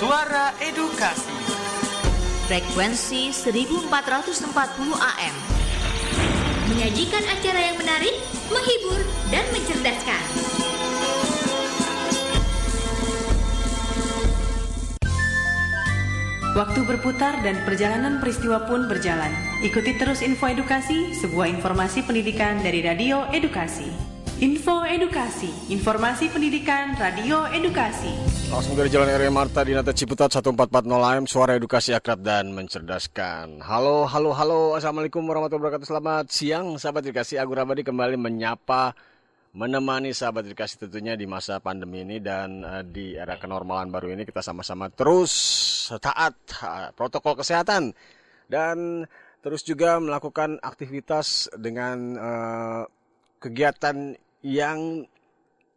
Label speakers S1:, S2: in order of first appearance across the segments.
S1: Suara Edukasi.
S2: Frekuensi 1440 AM.
S3: Menyajikan acara yang menarik, menghibur, dan mencerdaskan.
S4: Waktu berputar dan perjalanan peristiwa pun berjalan. Ikuti terus info edukasi, sebuah informasi pendidikan dari Radio Edukasi. Info Edukasi, informasi pendidikan Radio Edukasi.
S5: Langsung dari Jalan RW Marta di Nata Ciputat 1440 AM, suara edukasi akrab dan mencerdaskan. Halo, halo, halo, Assalamualaikum warahmatullahi wabarakatuh. Selamat siang, sahabat edukasi. Agur Abadi kembali menyapa, menemani sahabat edukasi tentunya di masa pandemi ini dan uh, di era kenormalan baru ini kita sama-sama terus taat uh, protokol kesehatan dan terus juga melakukan aktivitas dengan uh, kegiatan yang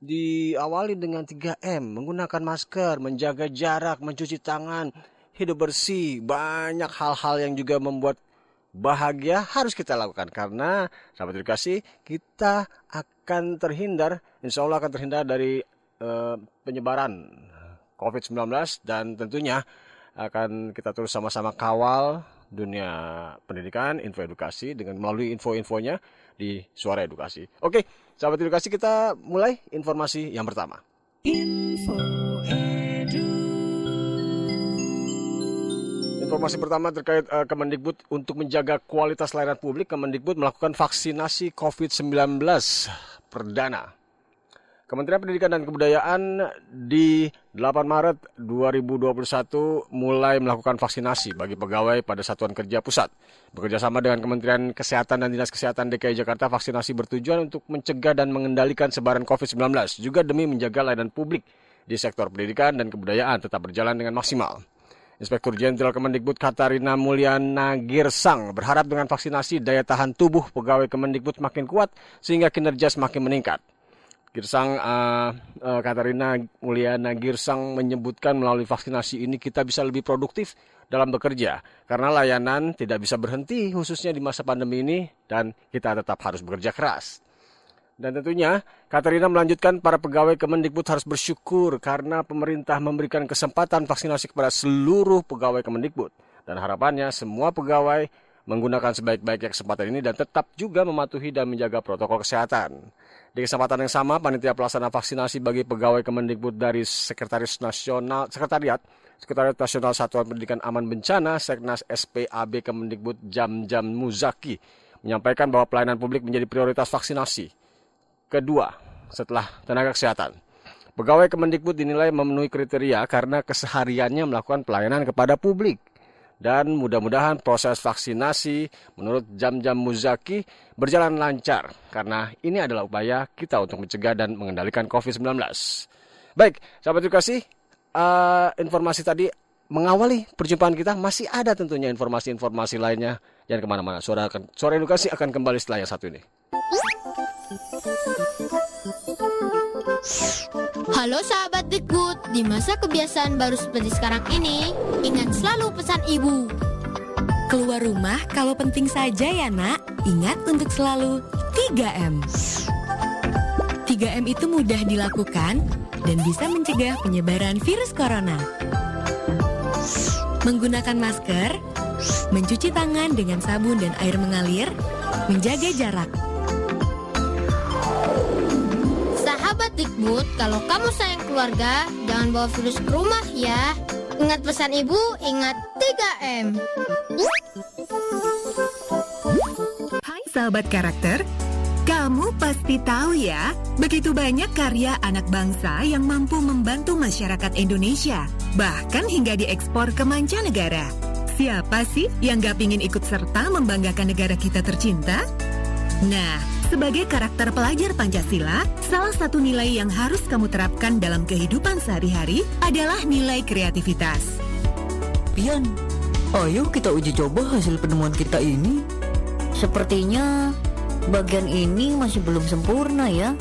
S5: diawali dengan 3M, menggunakan masker, menjaga jarak, mencuci tangan, hidup bersih, banyak hal-hal yang juga membuat bahagia harus kita lakukan. Karena sahabat edukasi kita akan terhindar, insya Allah akan terhindar dari uh, penyebaran COVID-19 dan tentunya akan kita terus sama-sama kawal dunia pendidikan, info edukasi dengan melalui info-infonya di Suara Edukasi. Oke, sahabat edukasi kita mulai informasi yang pertama.
S4: Info Edu.
S5: Informasi pertama terkait uh, Kemendikbud untuk menjaga kualitas layanan publik, Kemendikbud melakukan vaksinasi COVID-19 perdana. Kementerian Pendidikan dan Kebudayaan di 8 Maret 2021 mulai melakukan vaksinasi bagi pegawai pada Satuan Kerja Pusat. Bekerjasama dengan Kementerian Kesehatan dan Dinas Kesehatan DKI Jakarta, vaksinasi bertujuan untuk mencegah dan mengendalikan sebaran COVID-19, juga demi menjaga layanan publik di sektor pendidikan dan kebudayaan tetap berjalan dengan maksimal. Inspektur Jenderal Kemendikbud Katarina Mulyana Girsang berharap dengan vaksinasi daya tahan tubuh pegawai Kemendikbud makin kuat sehingga kinerja semakin meningkat. Girsang uh, uh, Katarina Mulyana Girsang menyebutkan melalui vaksinasi ini kita bisa lebih produktif dalam bekerja karena layanan tidak bisa berhenti khususnya di masa pandemi ini dan kita tetap harus bekerja keras. Dan tentunya Katarina melanjutkan para pegawai Kemendikbud harus bersyukur karena pemerintah memberikan kesempatan vaksinasi kepada seluruh pegawai Kemendikbud dan harapannya semua pegawai menggunakan sebaik-baiknya kesempatan ini dan tetap juga mematuhi dan menjaga protokol kesehatan. Di kesempatan yang sama, panitia pelaksana vaksinasi bagi pegawai Kemendikbud dari Sekretaris Nasional Sekretariat Sekretariat Nasional Satuan Pendidikan Aman Bencana Seknas SPAB Kemendikbud Jam Jam Muzaki menyampaikan bahwa pelayanan publik menjadi prioritas vaksinasi. Kedua, setelah tenaga kesehatan. Pegawai Kemendikbud dinilai memenuhi kriteria karena kesehariannya melakukan pelayanan kepada publik. Dan mudah-mudahan proses vaksinasi menurut Jam-Jam Muzaki berjalan lancar karena ini adalah upaya kita untuk mencegah dan mengendalikan COVID-19. Baik, sahabat edukasi, uh, informasi tadi mengawali perjumpaan kita masih ada tentunya informasi-informasi lainnya. Jangan ke mana-mana, suara, suara edukasi akan kembali setelah yang satu ini.
S3: Halo sahabat Dikbud, di masa kebiasaan baru seperti sekarang ini, ingat selalu pesan ibu.
S6: Keluar rumah kalau penting saja ya nak, ingat untuk selalu 3M. 3M itu mudah dilakukan dan bisa mencegah penyebaran virus corona. Menggunakan masker, mencuci tangan dengan sabun dan air mengalir, menjaga jarak.
S3: Dikbud, kalau kamu sayang keluarga, jangan bawa virus ke rumah ya. Ingat pesan ibu, ingat 3M.
S6: Hai sahabat karakter, kamu pasti tahu ya, begitu banyak karya anak bangsa yang mampu membantu masyarakat Indonesia, bahkan hingga diekspor ke mancanegara. Siapa sih yang gak pingin ikut serta membanggakan negara kita tercinta? Nah, sebagai karakter pelajar Pancasila, salah satu nilai yang harus kamu terapkan dalam kehidupan sehari-hari adalah nilai kreativitas.
S7: Pian, ayo kita uji coba hasil penemuan kita ini.
S8: Sepertinya bagian ini masih belum sempurna ya.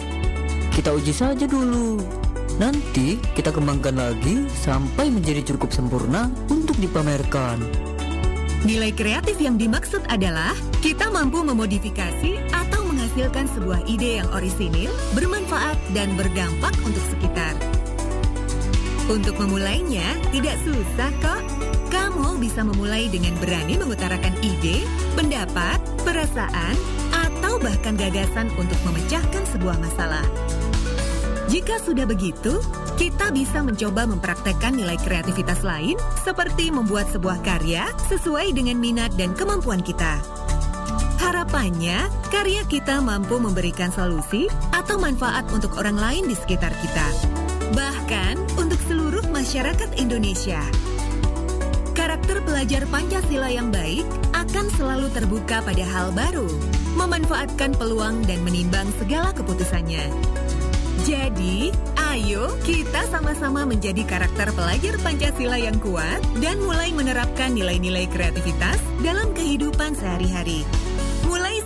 S7: Kita uji saja dulu. Nanti kita kembangkan lagi sampai menjadi cukup sempurna untuk dipamerkan.
S6: Nilai kreatif yang dimaksud adalah kita mampu memodifikasi atau menghasilkan sebuah ide yang orisinil, bermanfaat, dan berdampak untuk sekitar. Untuk memulainya tidak susah kok. Kamu bisa memulai dengan berani mengutarakan ide, pendapat, perasaan, atau bahkan gagasan untuk memecahkan sebuah masalah. Jika sudah begitu, kita bisa mencoba mempraktekkan nilai kreativitas lain seperti membuat sebuah karya sesuai dengan minat dan kemampuan kita. Harapannya, karya kita mampu memberikan solusi atau manfaat untuk orang lain di sekitar kita. Bahkan untuk seluruh masyarakat Indonesia. Karakter pelajar Pancasila yang baik akan selalu terbuka pada hal baru, memanfaatkan peluang dan menimbang segala keputusannya. Jadi, ayo kita sama-sama menjadi karakter pelajar Pancasila yang kuat dan mulai menerapkan nilai-nilai kreativitas dalam kehidupan sehari-hari.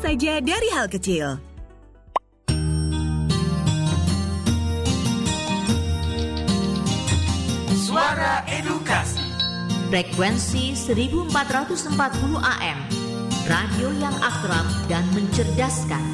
S6: Saja dari hal kecil.
S1: Suara Edukasi
S2: Frekuensi 1440 AM Radio yang akrab dan mencerdaskan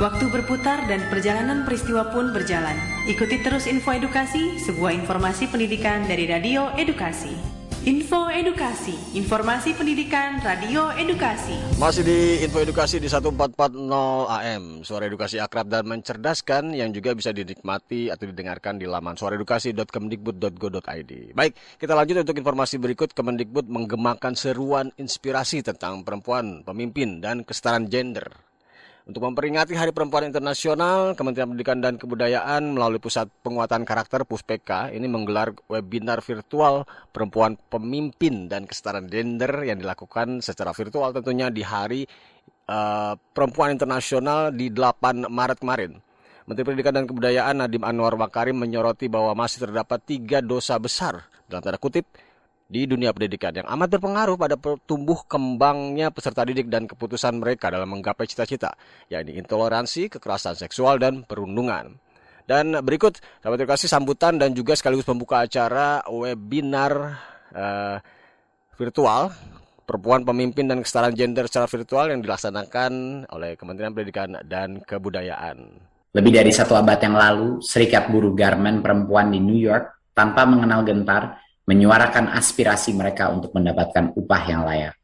S4: Waktu berputar dan perjalanan peristiwa pun berjalan. Ikuti terus info edukasi, sebuah informasi pendidikan dari Radio Edukasi. Info Edukasi, informasi pendidikan Radio Edukasi.
S5: Masih di Info Edukasi di 1440 AM, suara edukasi akrab dan mencerdaskan yang juga bisa dinikmati atau didengarkan di laman suaraedukasi.kemdikbud.go.id. Baik, kita lanjut untuk informasi berikut. Kemendikbud menggemakan seruan inspirasi tentang perempuan, pemimpin, dan kesetaraan gender. Untuk memperingati Hari Perempuan Internasional, Kementerian Pendidikan dan Kebudayaan melalui Pusat Penguatan Karakter Puspeka ini menggelar webinar virtual Perempuan Pemimpin dan Kesetaraan Gender yang dilakukan secara virtual tentunya di Hari uh, Perempuan Internasional di 8 Maret kemarin. Menteri Pendidikan dan Kebudayaan Nadiem Anwar Makarim menyoroti bahwa masih terdapat tiga dosa besar dalam tanda kutip di dunia pendidikan yang amat berpengaruh pada tumbuh kembangnya peserta didik dan keputusan mereka dalam menggapai cita-cita, yakni intoleransi, kekerasan seksual, dan perundungan. Dan berikut, sahabat edukasi sambutan dan juga sekaligus pembuka acara webinar uh, virtual perempuan pemimpin dan kesetaraan gender secara virtual yang dilaksanakan oleh Kementerian Pendidikan dan Kebudayaan.
S9: Lebih dari satu abad yang lalu, Serikat Buruh Garmen Perempuan di New York tanpa mengenal gentar menyuarakan aspirasi mereka untuk mendapatkan upah yang layak.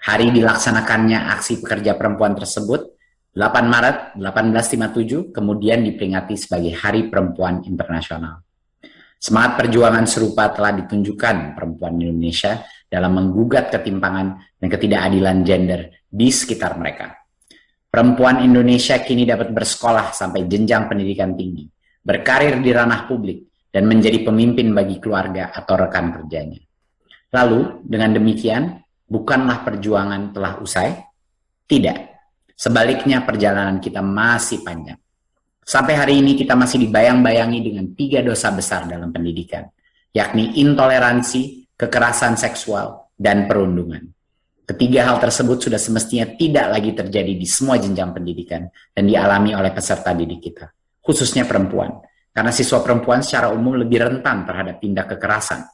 S9: Hari dilaksanakannya aksi pekerja perempuan tersebut 8 Maret 1857 kemudian diperingati sebagai Hari Perempuan Internasional. Semangat perjuangan serupa telah ditunjukkan perempuan Indonesia dalam menggugat ketimpangan dan ketidakadilan gender di sekitar mereka. Perempuan Indonesia kini dapat bersekolah sampai jenjang pendidikan tinggi, berkarir di ranah publik, dan menjadi pemimpin bagi keluarga atau rekan kerjanya. Lalu, dengan demikian, bukanlah perjuangan telah usai? Tidak. Sebaliknya, perjalanan kita masih panjang. Sampai hari ini kita masih dibayang-bayangi dengan tiga dosa besar dalam pendidikan, yakni intoleransi, kekerasan seksual, dan perundungan. Ketiga hal tersebut sudah semestinya tidak lagi terjadi di semua jenjang pendidikan dan dialami oleh peserta didik kita, khususnya perempuan karena siswa perempuan secara umum lebih rentan terhadap tindak kekerasan.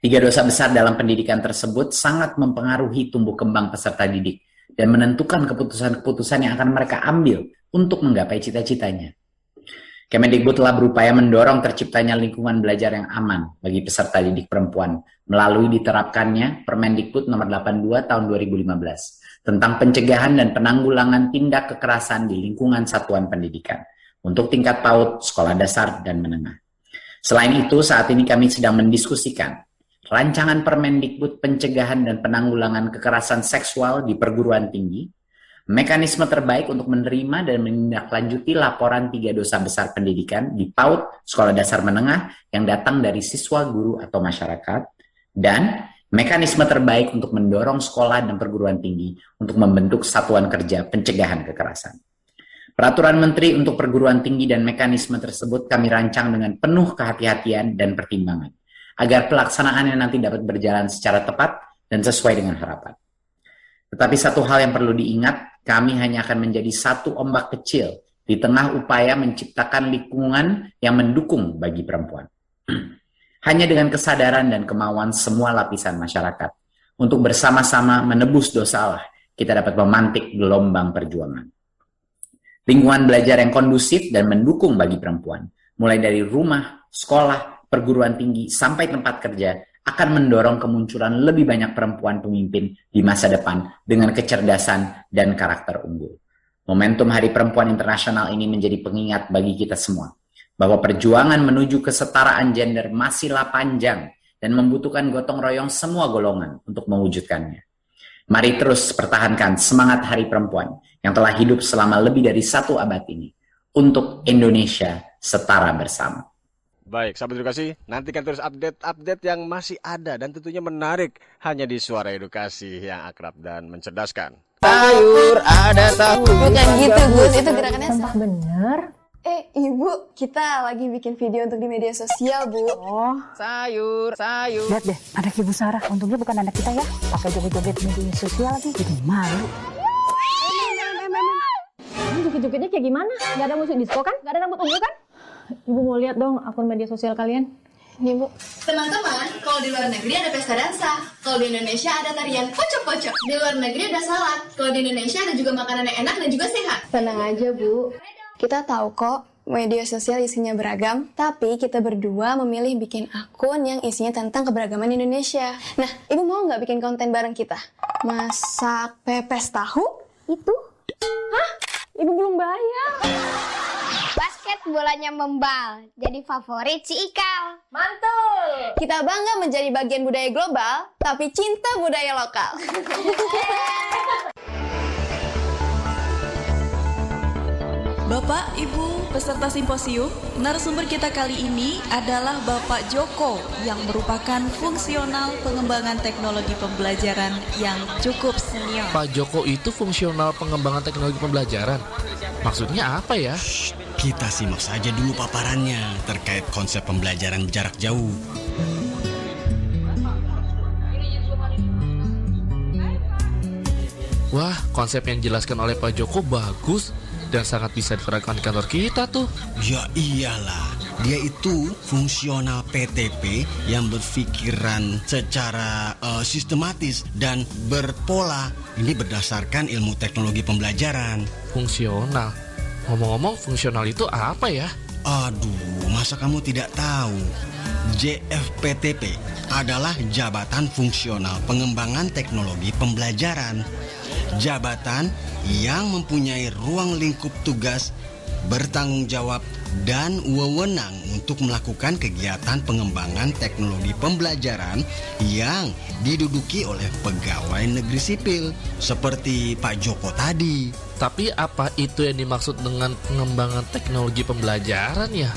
S9: Tiga dosa besar dalam pendidikan tersebut sangat mempengaruhi tumbuh kembang peserta didik dan menentukan keputusan-keputusan yang akan mereka ambil untuk menggapai cita-citanya. Kemendikbud telah berupaya mendorong terciptanya lingkungan belajar yang aman bagi peserta didik perempuan melalui diterapkannya Permendikbud nomor 82 tahun 2015 tentang pencegahan dan penanggulangan tindak kekerasan di lingkungan satuan pendidikan untuk tingkat PAUD, sekolah dasar, dan menengah. Selain itu, saat ini kami sedang mendiskusikan rancangan Permendikbud pencegahan dan penanggulangan kekerasan seksual di perguruan tinggi, mekanisme terbaik untuk menerima dan menindaklanjuti laporan tiga dosa besar pendidikan di PAUD, sekolah dasar menengah yang datang dari siswa, guru, atau masyarakat, dan mekanisme terbaik untuk mendorong sekolah dan perguruan tinggi untuk membentuk satuan kerja pencegahan kekerasan. Peraturan Menteri untuk perguruan tinggi dan mekanisme tersebut kami rancang dengan penuh kehati-hatian dan pertimbangan, agar pelaksanaannya nanti dapat berjalan secara tepat dan sesuai dengan harapan. Tetapi satu hal yang perlu diingat, kami hanya akan menjadi satu ombak kecil di tengah upaya menciptakan lingkungan yang mendukung bagi perempuan. hanya dengan kesadaran dan kemauan semua lapisan masyarakat untuk bersama-sama menebus dosa Allah, kita dapat memantik gelombang perjuangan. Lingkungan belajar yang kondusif dan mendukung bagi perempuan, mulai dari rumah, sekolah, perguruan tinggi, sampai tempat kerja, akan mendorong kemunculan lebih banyak perempuan pemimpin di masa depan dengan kecerdasan dan karakter unggul. Momentum Hari Perempuan Internasional ini menjadi pengingat bagi kita semua bahwa perjuangan menuju kesetaraan gender masihlah panjang dan membutuhkan gotong royong semua golongan untuk mewujudkannya. Mari terus pertahankan semangat Hari Perempuan yang telah hidup selama lebih dari satu abad ini untuk Indonesia setara bersama.
S5: Baik, sahabat edukasi, nantikan terus update-update yang masih ada dan tentunya menarik hanya di Suara Edukasi yang akrab dan mencerdaskan.
S10: Sayur ada tahu.
S11: Bukan gitu, Gus. Itu gerakannya
S12: Sumpah bener.
S11: Eh, Ibu, kita lagi bikin video untuk di media sosial, Bu.
S10: Oh. Sayur, sayur.
S12: Lihat deh, anak Ibu Sarah. Untungnya bukan anak kita ya. Pakai joget-joget media sosial lagi. Jadi malu.
S13: Joget-jogetnya kayak gimana? Gak ada musik disco kan? Gak ada rambut ungu kan? Ibu mau lihat dong akun media sosial kalian.
S11: Ini, Bu.
S14: Teman-teman, kalau di luar negeri ada pesta dansa. Kalau di Indonesia ada tarian pocok-pocok. Di luar negeri ada salad. Kalau di Indonesia ada juga makanan yang enak dan juga sehat.
S11: Tenang aja, Bu. Kita tahu kok media sosial isinya beragam, tapi kita berdua memilih bikin akun yang isinya tentang keberagaman Indonesia. Nah, Ibu mau nggak bikin konten bareng kita? Masak pepes tahu? Itu?
S13: Hah? Ibu belum bayar.
S3: Basket bolanya membal, jadi favorit si Ikal.
S11: Mantul! Kita bangga menjadi bagian budaya global, tapi cinta budaya lokal.
S15: Bapak, Ibu, peserta simposium, narasumber kita kali ini adalah Bapak Joko yang merupakan fungsional pengembangan teknologi pembelajaran yang cukup senior.
S16: Pak Joko itu fungsional pengembangan teknologi pembelajaran. Maksudnya apa ya?
S17: Shh, kita simak saja dulu paparannya terkait konsep pembelajaran jarak jauh.
S16: Wah, konsep yang dijelaskan oleh Pak Joko bagus dan sangat bisa diterapkan di kantor kita tuh.
S17: Ya iyalah, dia itu fungsional PTP yang berpikiran secara uh, sistematis dan berpola. Ini berdasarkan ilmu teknologi pembelajaran.
S16: Fungsional. Ngomong-ngomong, fungsional itu apa ya?
S17: Aduh, masa kamu tidak tahu? JFPTP adalah Jabatan Fungsional Pengembangan Teknologi Pembelajaran. Jabatan yang mempunyai ruang lingkup tugas, bertanggung jawab, dan wewenang untuk melakukan kegiatan pengembangan teknologi pembelajaran yang diduduki oleh pegawai negeri sipil, seperti Pak Joko tadi.
S16: Tapi apa itu yang dimaksud dengan pengembangan teknologi pembelajaran ya?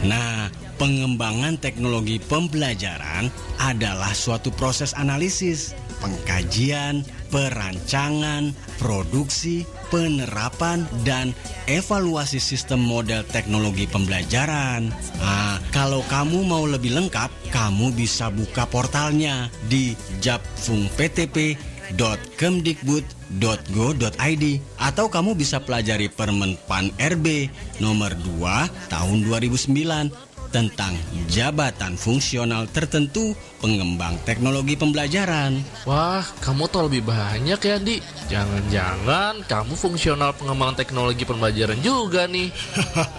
S17: Nah, pengembangan teknologi pembelajaran adalah suatu proses analisis, pengkajian, perancangan, produksi, penerapan, dan evaluasi sistem model teknologi pembelajaran. Nah, kalau kamu mau lebih lengkap, kamu bisa buka portalnya di japfungptp.kemdikbud.go.id atau kamu bisa pelajari Permen PAN RB nomor 2 tahun 2009 tentang jabatan fungsional tertentu pengembang teknologi pembelajaran.
S16: Wah, kamu tahu lebih banyak ya, Di. Jangan-jangan kamu fungsional pengembangan teknologi pembelajaran juga nih.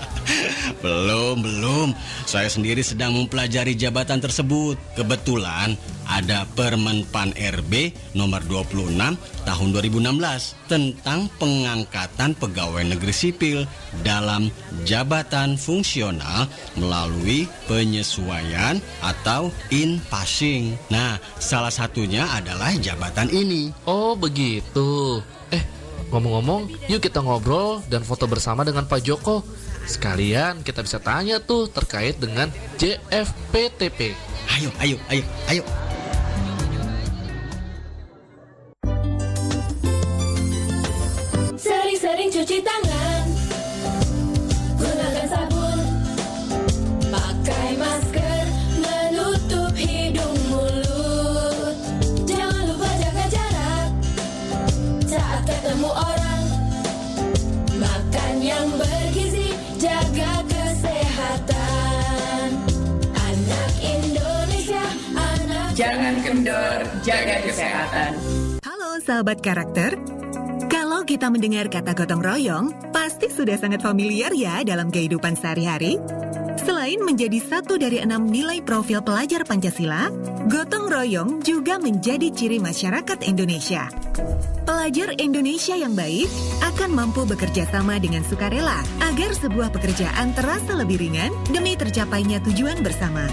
S17: belum, belum. Saya sendiri sedang mempelajari jabatan tersebut. Kebetulan ada Permen PAN RB nomor 26 tahun 2016 tentang pengangkatan pegawai negeri sipil dalam jabatan fungsional melalui penyesuaian atau in passing. Nah, salah satunya adalah jabatan ini.
S16: Oh, begitu. Eh, ngomong-ngomong, yuk kita ngobrol dan foto bersama dengan Pak Joko. Sekalian kita bisa tanya tuh terkait dengan JFPTP.
S17: Ayo, ayo, ayo, ayo.
S18: Jaga kesehatan
S6: Halo sahabat karakter. Kalau kita mendengar kata gotong royong, pasti sudah sangat familiar ya dalam kehidupan sehari-hari. Selain menjadi satu dari enam nilai profil pelajar Pancasila, gotong royong juga menjadi ciri masyarakat Indonesia. Pelajar Indonesia yang baik akan mampu bekerja sama dengan sukarela agar sebuah pekerjaan terasa lebih ringan demi tercapainya tujuan bersama.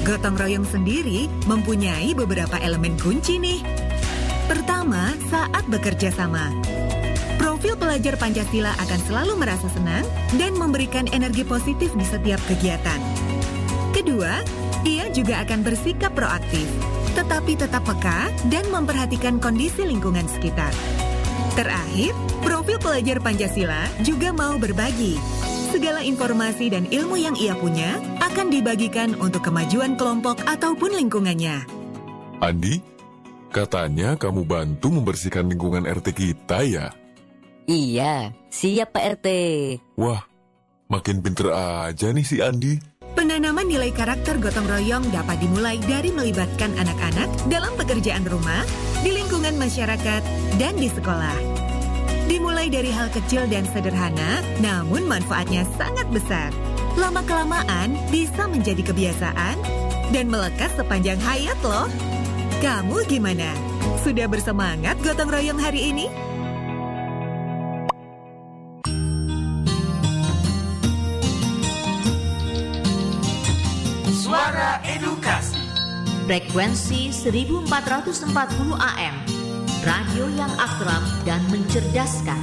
S6: Gotong royong sendiri mempunyai beberapa elemen kunci nih. Pertama, saat bekerja sama. Profil pelajar Pancasila akan selalu merasa senang dan memberikan energi positif di setiap kegiatan. Kedua, ia juga akan bersikap proaktif, tetapi tetap peka dan memperhatikan kondisi lingkungan sekitar. Terakhir, profil pelajar Pancasila juga mau berbagi. Segala informasi dan ilmu yang ia punya akan dibagikan untuk kemajuan kelompok ataupun lingkungannya.
S18: Andi, katanya kamu bantu membersihkan lingkungan RT kita ya?
S8: Iya, siap Pak RT.
S18: Wah, makin pinter aja nih si Andi.
S6: Penanaman nilai karakter gotong royong dapat dimulai dari melibatkan anak-anak dalam pekerjaan rumah, di lingkungan masyarakat, dan di sekolah. Dimulai dari hal kecil dan sederhana, namun manfaatnya sangat besar. Lama-kelamaan bisa menjadi kebiasaan dan melekat sepanjang hayat loh. Kamu gimana? Sudah bersemangat gotong royong hari ini?
S1: Suara Edukasi.
S2: Frekuensi 1440 AM. Radio yang akrab dan mencerdaskan.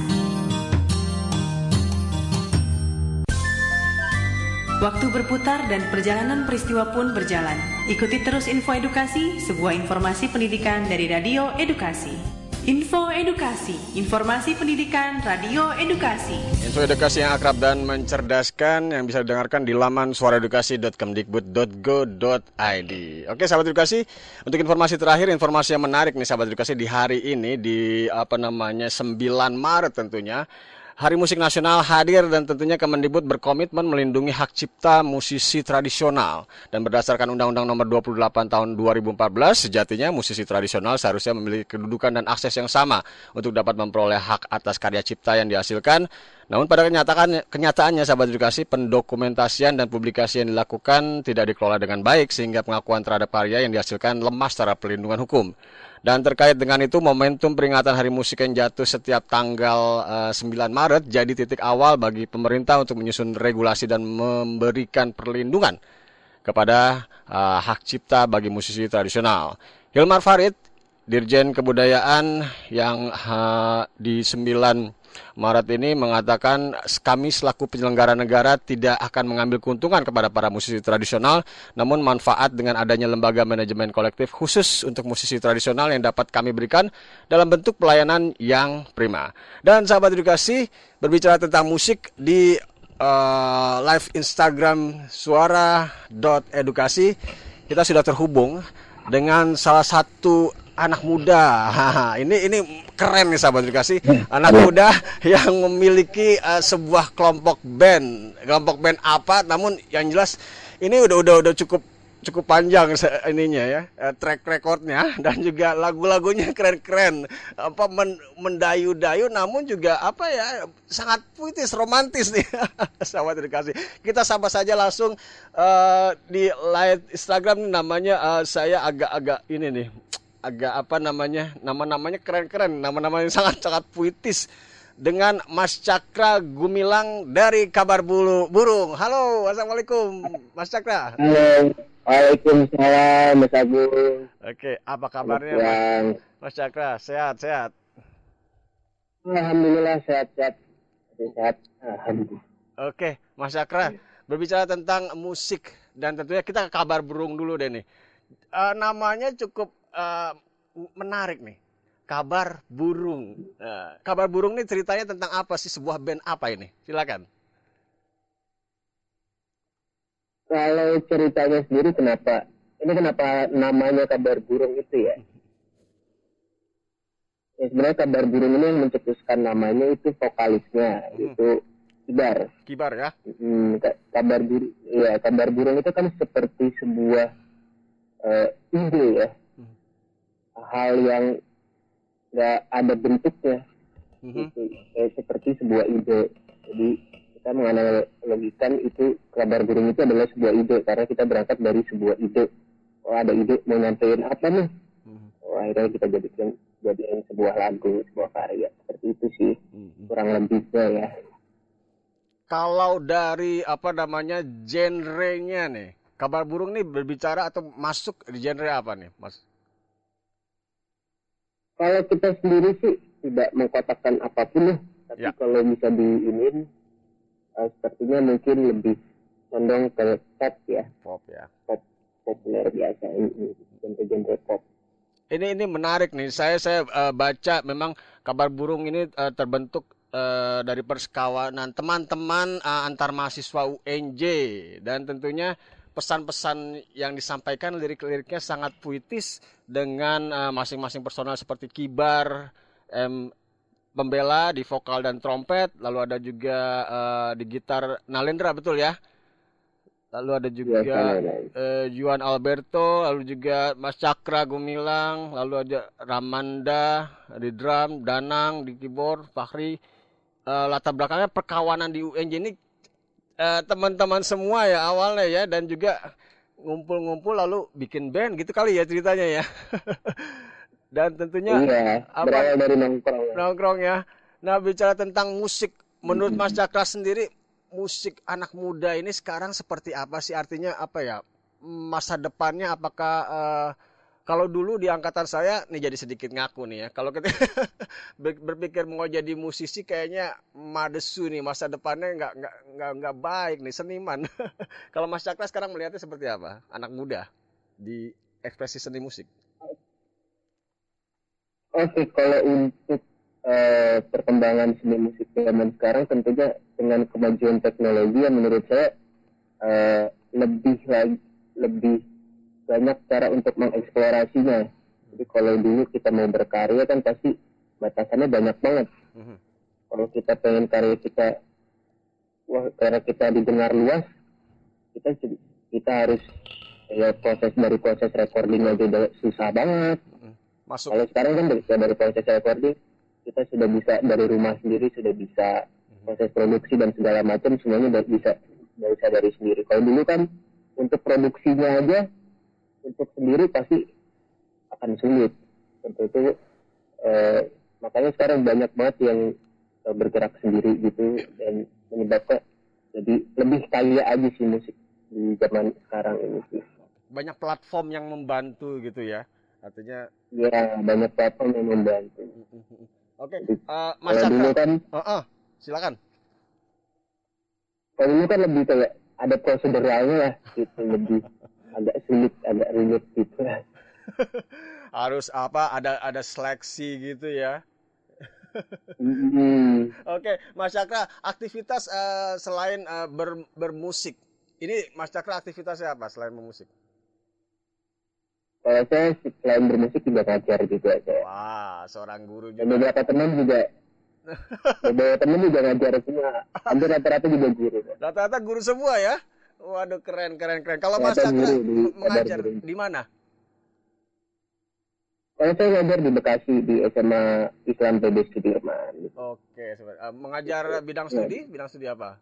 S4: Waktu berputar dan perjalanan peristiwa pun berjalan. Ikuti terus info edukasi, sebuah informasi pendidikan dari Radio Edukasi. Info Edukasi, informasi pendidikan Radio Edukasi.
S5: Info edukasi yang akrab dan mencerdaskan yang bisa didengarkan di laman suaraedukasi.kemdikbud.go.id. Oke, sahabat edukasi, untuk informasi terakhir, informasi yang menarik nih sahabat edukasi di hari ini di apa namanya 9 Maret tentunya. Hari Musik Nasional hadir dan tentunya Kemendikbud berkomitmen melindungi hak cipta musisi tradisional. Dan berdasarkan Undang-Undang Nomor 28 Tahun 2014, sejatinya musisi tradisional seharusnya memiliki kedudukan dan akses yang sama untuk dapat memperoleh hak atas karya cipta yang dihasilkan. Namun pada kenyataan, kenyataannya sahabat edukasi, pendokumentasian dan publikasi yang dilakukan tidak dikelola dengan baik sehingga pengakuan terhadap karya yang dihasilkan lemah secara pelindungan hukum. Dan terkait dengan itu momentum peringatan Hari Musik yang jatuh setiap tanggal uh, 9 Maret jadi titik awal bagi pemerintah untuk menyusun regulasi dan memberikan perlindungan kepada uh, hak cipta bagi musisi tradisional. Hilmar Farid, Dirjen Kebudayaan yang uh, di 9 Maret ini mengatakan kami selaku penyelenggara negara tidak akan mengambil keuntungan kepada para musisi tradisional, namun manfaat dengan adanya lembaga manajemen kolektif khusus untuk musisi tradisional yang dapat kami berikan dalam bentuk pelayanan yang prima. Dan sahabat edukasi, berbicara tentang musik di uh, live Instagram suara.edukasi, kita sudah terhubung dengan salah satu anak muda. ini ini keren nih sahabat edukasi. Anak muda yang memiliki uh, sebuah kelompok band. Kelompok band apa? Namun yang jelas ini udah udah udah cukup cukup panjang ininya ya uh, track recordnya dan juga lagu-lagunya keren-keren apa men mendayu-dayu namun juga apa ya sangat puitis romantis nih sahabat edukasi kita sama saja langsung uh, di live Instagram namanya uh, saya agak-agak ini nih agak apa namanya nama-namanya keren-keren nama-nama yang sangat-sangat puitis dengan Mas Cakra Gumilang dari Kabar Bulu Burung. Halo, assalamualaikum, Mas Cakra.
S19: Halo, waalaikumsalam, Mas Agung.
S5: Oke, apa kabarnya, Mas, Mas Cakra? Sehat, sehat.
S19: Alhamdulillah sehat-sehat, sehat. Alhamdulillah.
S5: Oke, Mas Cakra, berbicara tentang musik dan tentunya kita ke Kabar Burung dulu deh nih. Uh, namanya cukup uh, menarik nih. Kabar Burung. Nah, kabar Burung ini ceritanya tentang apa sih? Sebuah band apa ini? Silakan.
S19: Kalau ceritanya sendiri kenapa? Ini kenapa namanya Kabar Burung itu ya? ya sebenarnya Kabar Burung ini yang mencetuskan namanya itu vokalisnya, hmm. itu Kibar.
S5: Kibar ya?
S19: Hmm, kabar burung, ya kabar burung itu kan seperti sebuah uh, ide ya, hal yang nggak ada bentuknya.
S5: Mhm.
S19: itu kayak seperti sebuah ide. Jadi kita menganalogikan itu kabar burung itu adalah sebuah ide. Karena kita berangkat dari sebuah ide. Oh ada ide mau nyampein apa nih? Oh akhirnya kita jadikan jadikan sebuah lagu sebuah karya. Seperti itu sih kurang lebihnya ya.
S5: Kalau dari apa namanya genrenya nih, kabar burung nih berbicara atau masuk di genre apa nih, Mas?
S19: Kalau kita sendiri sih tidak mengkotakkan apa pun ya tapi
S5: Ya.
S19: kalau bisa diinin eh, sepertinya mungkin lebih condong ke pop ya
S5: Pop ya.
S19: pop populer biasa ini genre-genre pop
S5: Ini ini menarik nih. Saya saya eh, baca memang kabar burung ini eh, terbentuk eh, dari persekawanan teman-teman eh, antar mahasiswa UNJ dan tentunya pesan-pesan yang disampaikan lirik-liriknya sangat puitis dengan eh, masing-masing personal seperti kibar, em, pembela di vokal dan trompet, lalu ada juga eh, di gitar Nalendra betul ya? Lalu ada juga
S19: Nalendra.
S5: eh, Juan Alberto, lalu juga Mas Cakra Gumilang, lalu ada Ramanda di drum, Danang di keyboard, Fahri. Eh, latar belakangnya perkawanan di UNJ ini teman-teman semua ya awalnya ya dan juga ngumpul-ngumpul lalu bikin band gitu kali ya ceritanya ya. dan tentunya
S19: iya
S5: apa-
S19: berawal dari nongkrong ya.
S5: nongkrong ya. Nah bicara tentang musik, menurut Mas Cakra sendiri musik anak muda ini sekarang seperti apa sih? Artinya apa ya? Masa depannya apakah eh, kalau dulu di angkatan saya nih jadi sedikit ngaku nih ya. Kalau kita ber- berpikir mau jadi musisi kayaknya madesu nih masa depannya nggak nggak nggak nggak baik nih seniman. kalau Mas Cakra sekarang melihatnya seperti apa? Anak muda di ekspresi seni musik.
S19: Oke, kalau untuk eh, perkembangan seni musik zaman sekarang tentunya dengan kemajuan teknologi yang menurut saya eh, lebih lagi lebih banyak cara untuk mengeksplorasinya. Jadi kalau dulu kita mau berkarya kan pasti batasannya banyak banget. Kalau kita pengen karya kita wah karya kita didengar luas, kita kita harus ya proses dari proses recording aja udah susah banget.
S5: Masuk.
S19: Kalau sekarang kan dari, dari proses recording kita sudah bisa dari rumah sendiri sudah bisa proses produksi dan segala macam semuanya bisa bisa dari sendiri. Kalau dulu kan untuk produksinya aja untuk sendiri pasti akan sulit. Tentu itu eh, makanya sekarang banyak banget yang eh, bergerak sendiri gitu dan menyebabkan jadi lebih kaya aja sih musik di zaman sekarang ini sih.
S5: Banyak platform yang membantu gitu ya. Artinya
S19: Ya banyak platform yang membantu.
S5: Oke, eh, Mas
S19: Kalau dulu kan
S5: Heeh, silakan.
S19: kalau dulu kan lebih kayak ada proseduralnya ya gitu lebih agak sulit agak rumit gitu.
S5: Harus apa? Ada ada seleksi gitu ya.
S19: Hmm.
S5: Oke, Mas Cakra, aktivitas eh, selain eh, ber- bermusik. Ini Mas Cakra aktivitasnya apa selain bermusik?
S19: Kalau saya selain bermusik juga ngajar juga saya.
S5: Wah, seorang guru
S19: Dan
S5: juga.
S19: beberapa teman juga beberapa teman juga ngajar semua. Hampir rata-rata juga guru.
S5: Rata-rata guru semua ya. Waduh, keren keren keren. Kalau Mas Cakra
S19: di
S5: mengajar di mana?
S19: Kalau saya ngajar di Bekasi di SMA Islam PB Sudirman.
S5: Oke. Eh, mengajar bidang studi, bidang studi apa?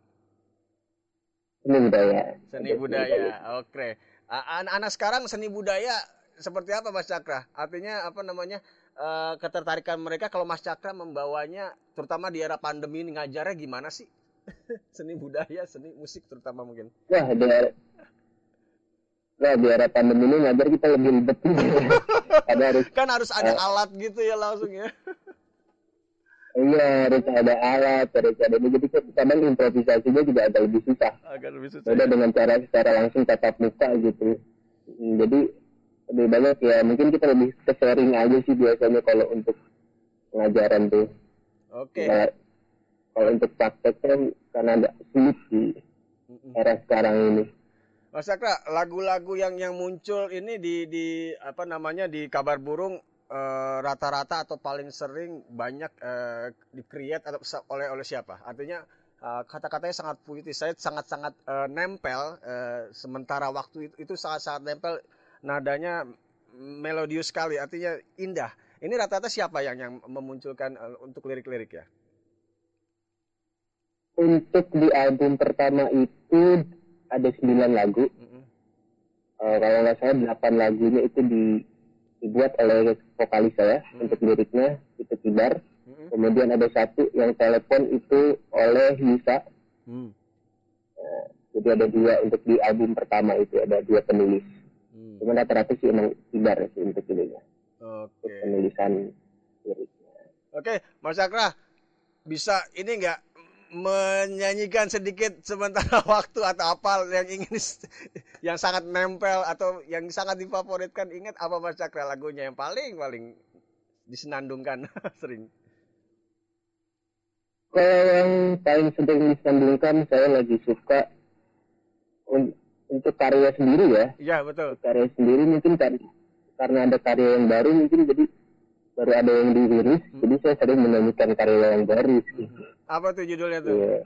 S19: Seni budaya.
S5: Seni budaya. Oke. Anak-anak sekarang seni budaya seperti apa Mas Cakra? Artinya apa namanya? eh, ketertarikan mereka kalau Mas Cakra membawanya terutama di era pandemi ini ngajarnya gimana sih? seni budaya, seni musik terutama mungkin.
S19: Wah, di era, Wah, di era pandemi ini ngajar kita lebih ada harus
S5: Kan harus ada
S19: Eh.
S5: alat gitu ya langsung ya.
S19: Iya, harus ada alat, harus ada ini. Jadi kadang improvisasinya juga agak lebih susah.
S5: Agak lebih susah.
S19: Beda
S5: ya.
S19: dengan cara secara langsung tatap muka gitu. Hmm, Jadi lebih banyak ya mungkin kita lebih ke sharing aja sih biasanya kalau untuk pengajaran tuh.
S5: Oke.
S19: Nah, kalau untuk praktek kan karena agak sulit di era sekarang ini.
S5: Mas Cakra, lagu-lagu yang yang muncul ini di di apa namanya di kabar burung eh, rata-rata atau paling sering banyak eh, di-create atau oleh oleh siapa? Artinya eh, kata-katanya sangat puitis, saya sangat-sangat eh, nempel eh, sementara waktu itu, itu sangat-sangat nempel nadanya melodius sekali, artinya indah. Ini rata-rata siapa yang yang memunculkan uh, untuk lirik-lirik ya?
S19: Untuk di album pertama itu ada 9 lagu. Eh, kalau nggak salah 8 lagunya itu di, dibuat oleh vokalis saya untuk liriknya itu Kibar. Kemudian ada satu yang telepon itu oleh Yusa.
S5: Hmm.
S19: Eh, jadi ada dua untuk di album pertama itu ada dua penulis.
S5: Hmm.
S19: Cuma rata-rata sih emang Kibar sih untuk ininya.
S5: Oke.
S19: Penulisan liriknya.
S5: Oke, Mas Cakra bisa ini enggak menyanyikan sedikit sementara waktu atau apa yang ingin yang sangat nempel atau yang sangat difavoritkan ingat apa Mas Cakra lagunya yang paling paling disenandungkan sering
S19: Kalau yang paling sering disandungkan saya lagi suka un- untuk karya sendiri ya.
S5: Iya betul.
S19: Karya sendiri mungkin kan karena ada karya yang baru mungkin jadi baru ada yang dirilis,
S5: Hmm.
S19: jadi saya sering menyanyikan karya yang baru. sih.
S5: apa tuh judulnya tuh
S19: Iya.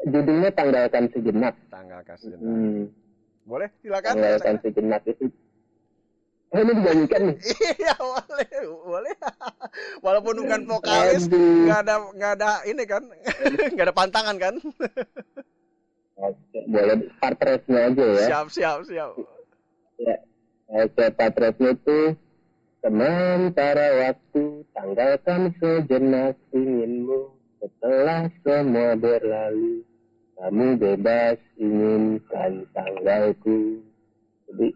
S19: Judulnya tanggalkan sejenak.
S5: tanggalkan sejenak
S19: Hmm,
S5: boleh silakan
S19: tanggalkan sejenak itu. Oh, ini dinyanyikan nih.
S5: iya boleh boleh walaupun bukan vokalis nggak ada nggak ada ini kan nggak ada pantangan kan
S19: Oke, boleh part refnya aja ya.
S5: siap siap siap
S19: Ya, oke part refnya itu sementara waktu tanggalkan sejenak inginmu setelah semua berlalu kamu bebas inginkan tanggalku jadi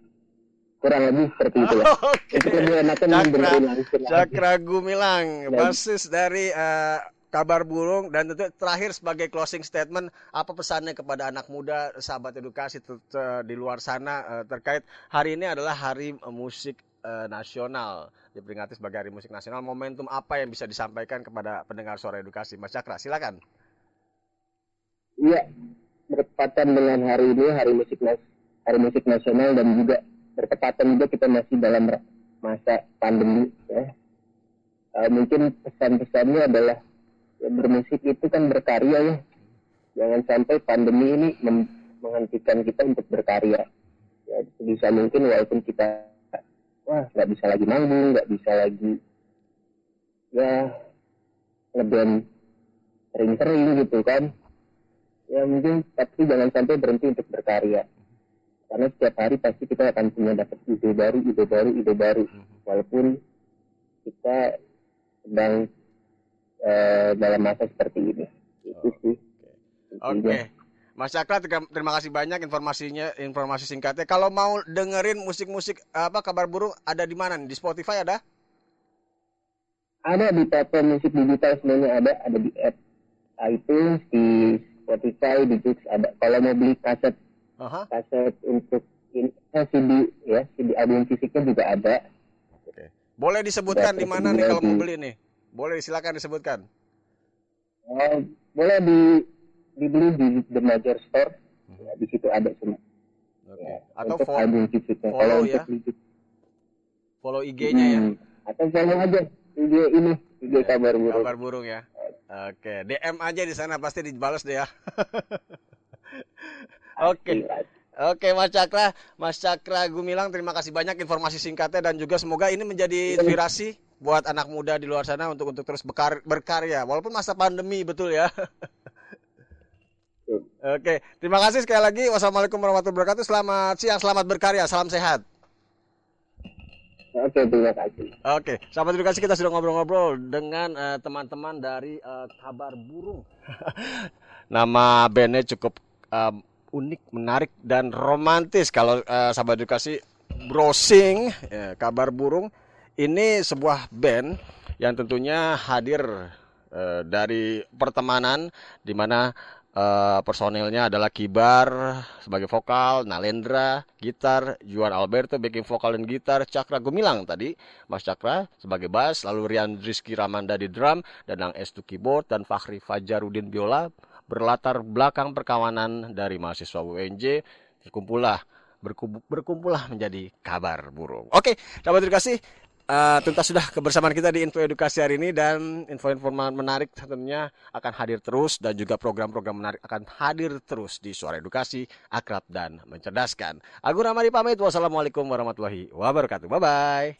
S19: kurang lebih seperti itu lah.
S5: Oke.
S19: Itu lebih
S5: Cakra,
S19: langsung.
S5: Cakra Gumilang, basis dari eh, kabar burung dan tentu terakhir sebagai closing statement apa pesannya kepada anak muda sahabat edukasi ter- di luar sana eh, terkait hari ini adalah hari eh, musik eh, nasional diperingati sebagai hari musik nasional momentum apa yang bisa disampaikan kepada pendengar suara edukasi Mas Cakra silakan
S19: Iya, bertepatan dengan hari ini hari musik hari musik nasional dan juga bertepatan juga kita masih dalam masa pandemi ya. Eh, mungkin pesan-pesannya adalah ya, bermusik itu kan berkarya ya. Jangan sampai pandemi ini menghentikan kita untuk berkarya. Ya, bisa mungkin walaupun kita wah nggak bisa lagi manggung, nggak bisa lagi ya ngeband sering-sering gitu kan. Ya mungkin tapi jangan sampai berhenti untuk berkarya. Karena setiap hari pasti kita akan punya dapat ide baru ide baru ide baru. Walaupun kita sedang eh, dalam masa seperti ini. Itu sih.
S5: Oke. Mas Cakra terima- kasih banyak informasinya informasi singkatnya. Kalau mau dengerin musik-musik apa kabar burung ada di mana di Spotify ada?
S19: Ada di platform musik digital semuanya ada. Ada di app iTunes di Spotify di Joox ada. Kalau mau beli kaset
S5: Aha.
S19: kaset untuk in, eh, CD ya CD album fisiknya juga ada.
S5: Boleh disebutkan di mana nih kalau mau beli nih? Boleh silakan disebutkan.
S19: Oh, boleh di dibeli di The Major Store ya, di situ ada semua Ya,
S5: Atau
S19: untuk
S5: fo-
S19: album fisiknya
S5: follow
S19: kalau
S5: ya.
S19: untuk
S5: Follow IG-nya ya.
S19: Hmm, atau follow aja IG ini IG kabar burung
S5: Kabar burung ya. Oke, DM aja di sana pasti dibalas deh ya. Oke. Oke Mas Cakra, Mas Cakra Gumilang terima kasih banyak informasi singkatnya dan juga semoga ini menjadi inspirasi buat anak muda di luar sana untuk untuk terus berkarya walaupun masa pandemi betul ya. Oke, terima kasih sekali lagi. Wassalamualaikum warahmatullahi wabarakatuh. Selamat siang, selamat berkarya, salam sehat.
S19: Oke, terima kasih.
S5: Oke, sahabat edukasi kita sudah ngobrol-ngobrol dengan eh, teman-teman dari eh, Kabar Burung. Nama bandnya cukup eh, unik, menarik dan romantis. Kalau eh, sahabat edukasi browsing ya, Kabar Burung ini sebuah band yang tentunya hadir eh, dari pertemanan di mana eh, personilnya adalah Kibar sebagai vokal, Nalendra gitar, Juan Alberto backing vokal dan gitar, Cakra Gumilang tadi, Mas Cakra sebagai bass, lalu Rian Rizky Ramanda di drum, Danang Estu keyboard dan Fakhri Fajarudin biola berlatar belakang perkawanan dari mahasiswa UNJ berkumpullah berkumpul, berkumpullah menjadi kabar burung. Oke, sahabat edukasi uh, tuntas sudah kebersamaan kita di info edukasi hari ini dan info-info menarik tentunya akan hadir terus dan juga program-program menarik akan hadir terus di Suara Edukasi Akrab dan Mencerdaskan. Agung Ramadi pamit. Wassalamualaikum warahmatullahi wabarakatuh. Bye bye.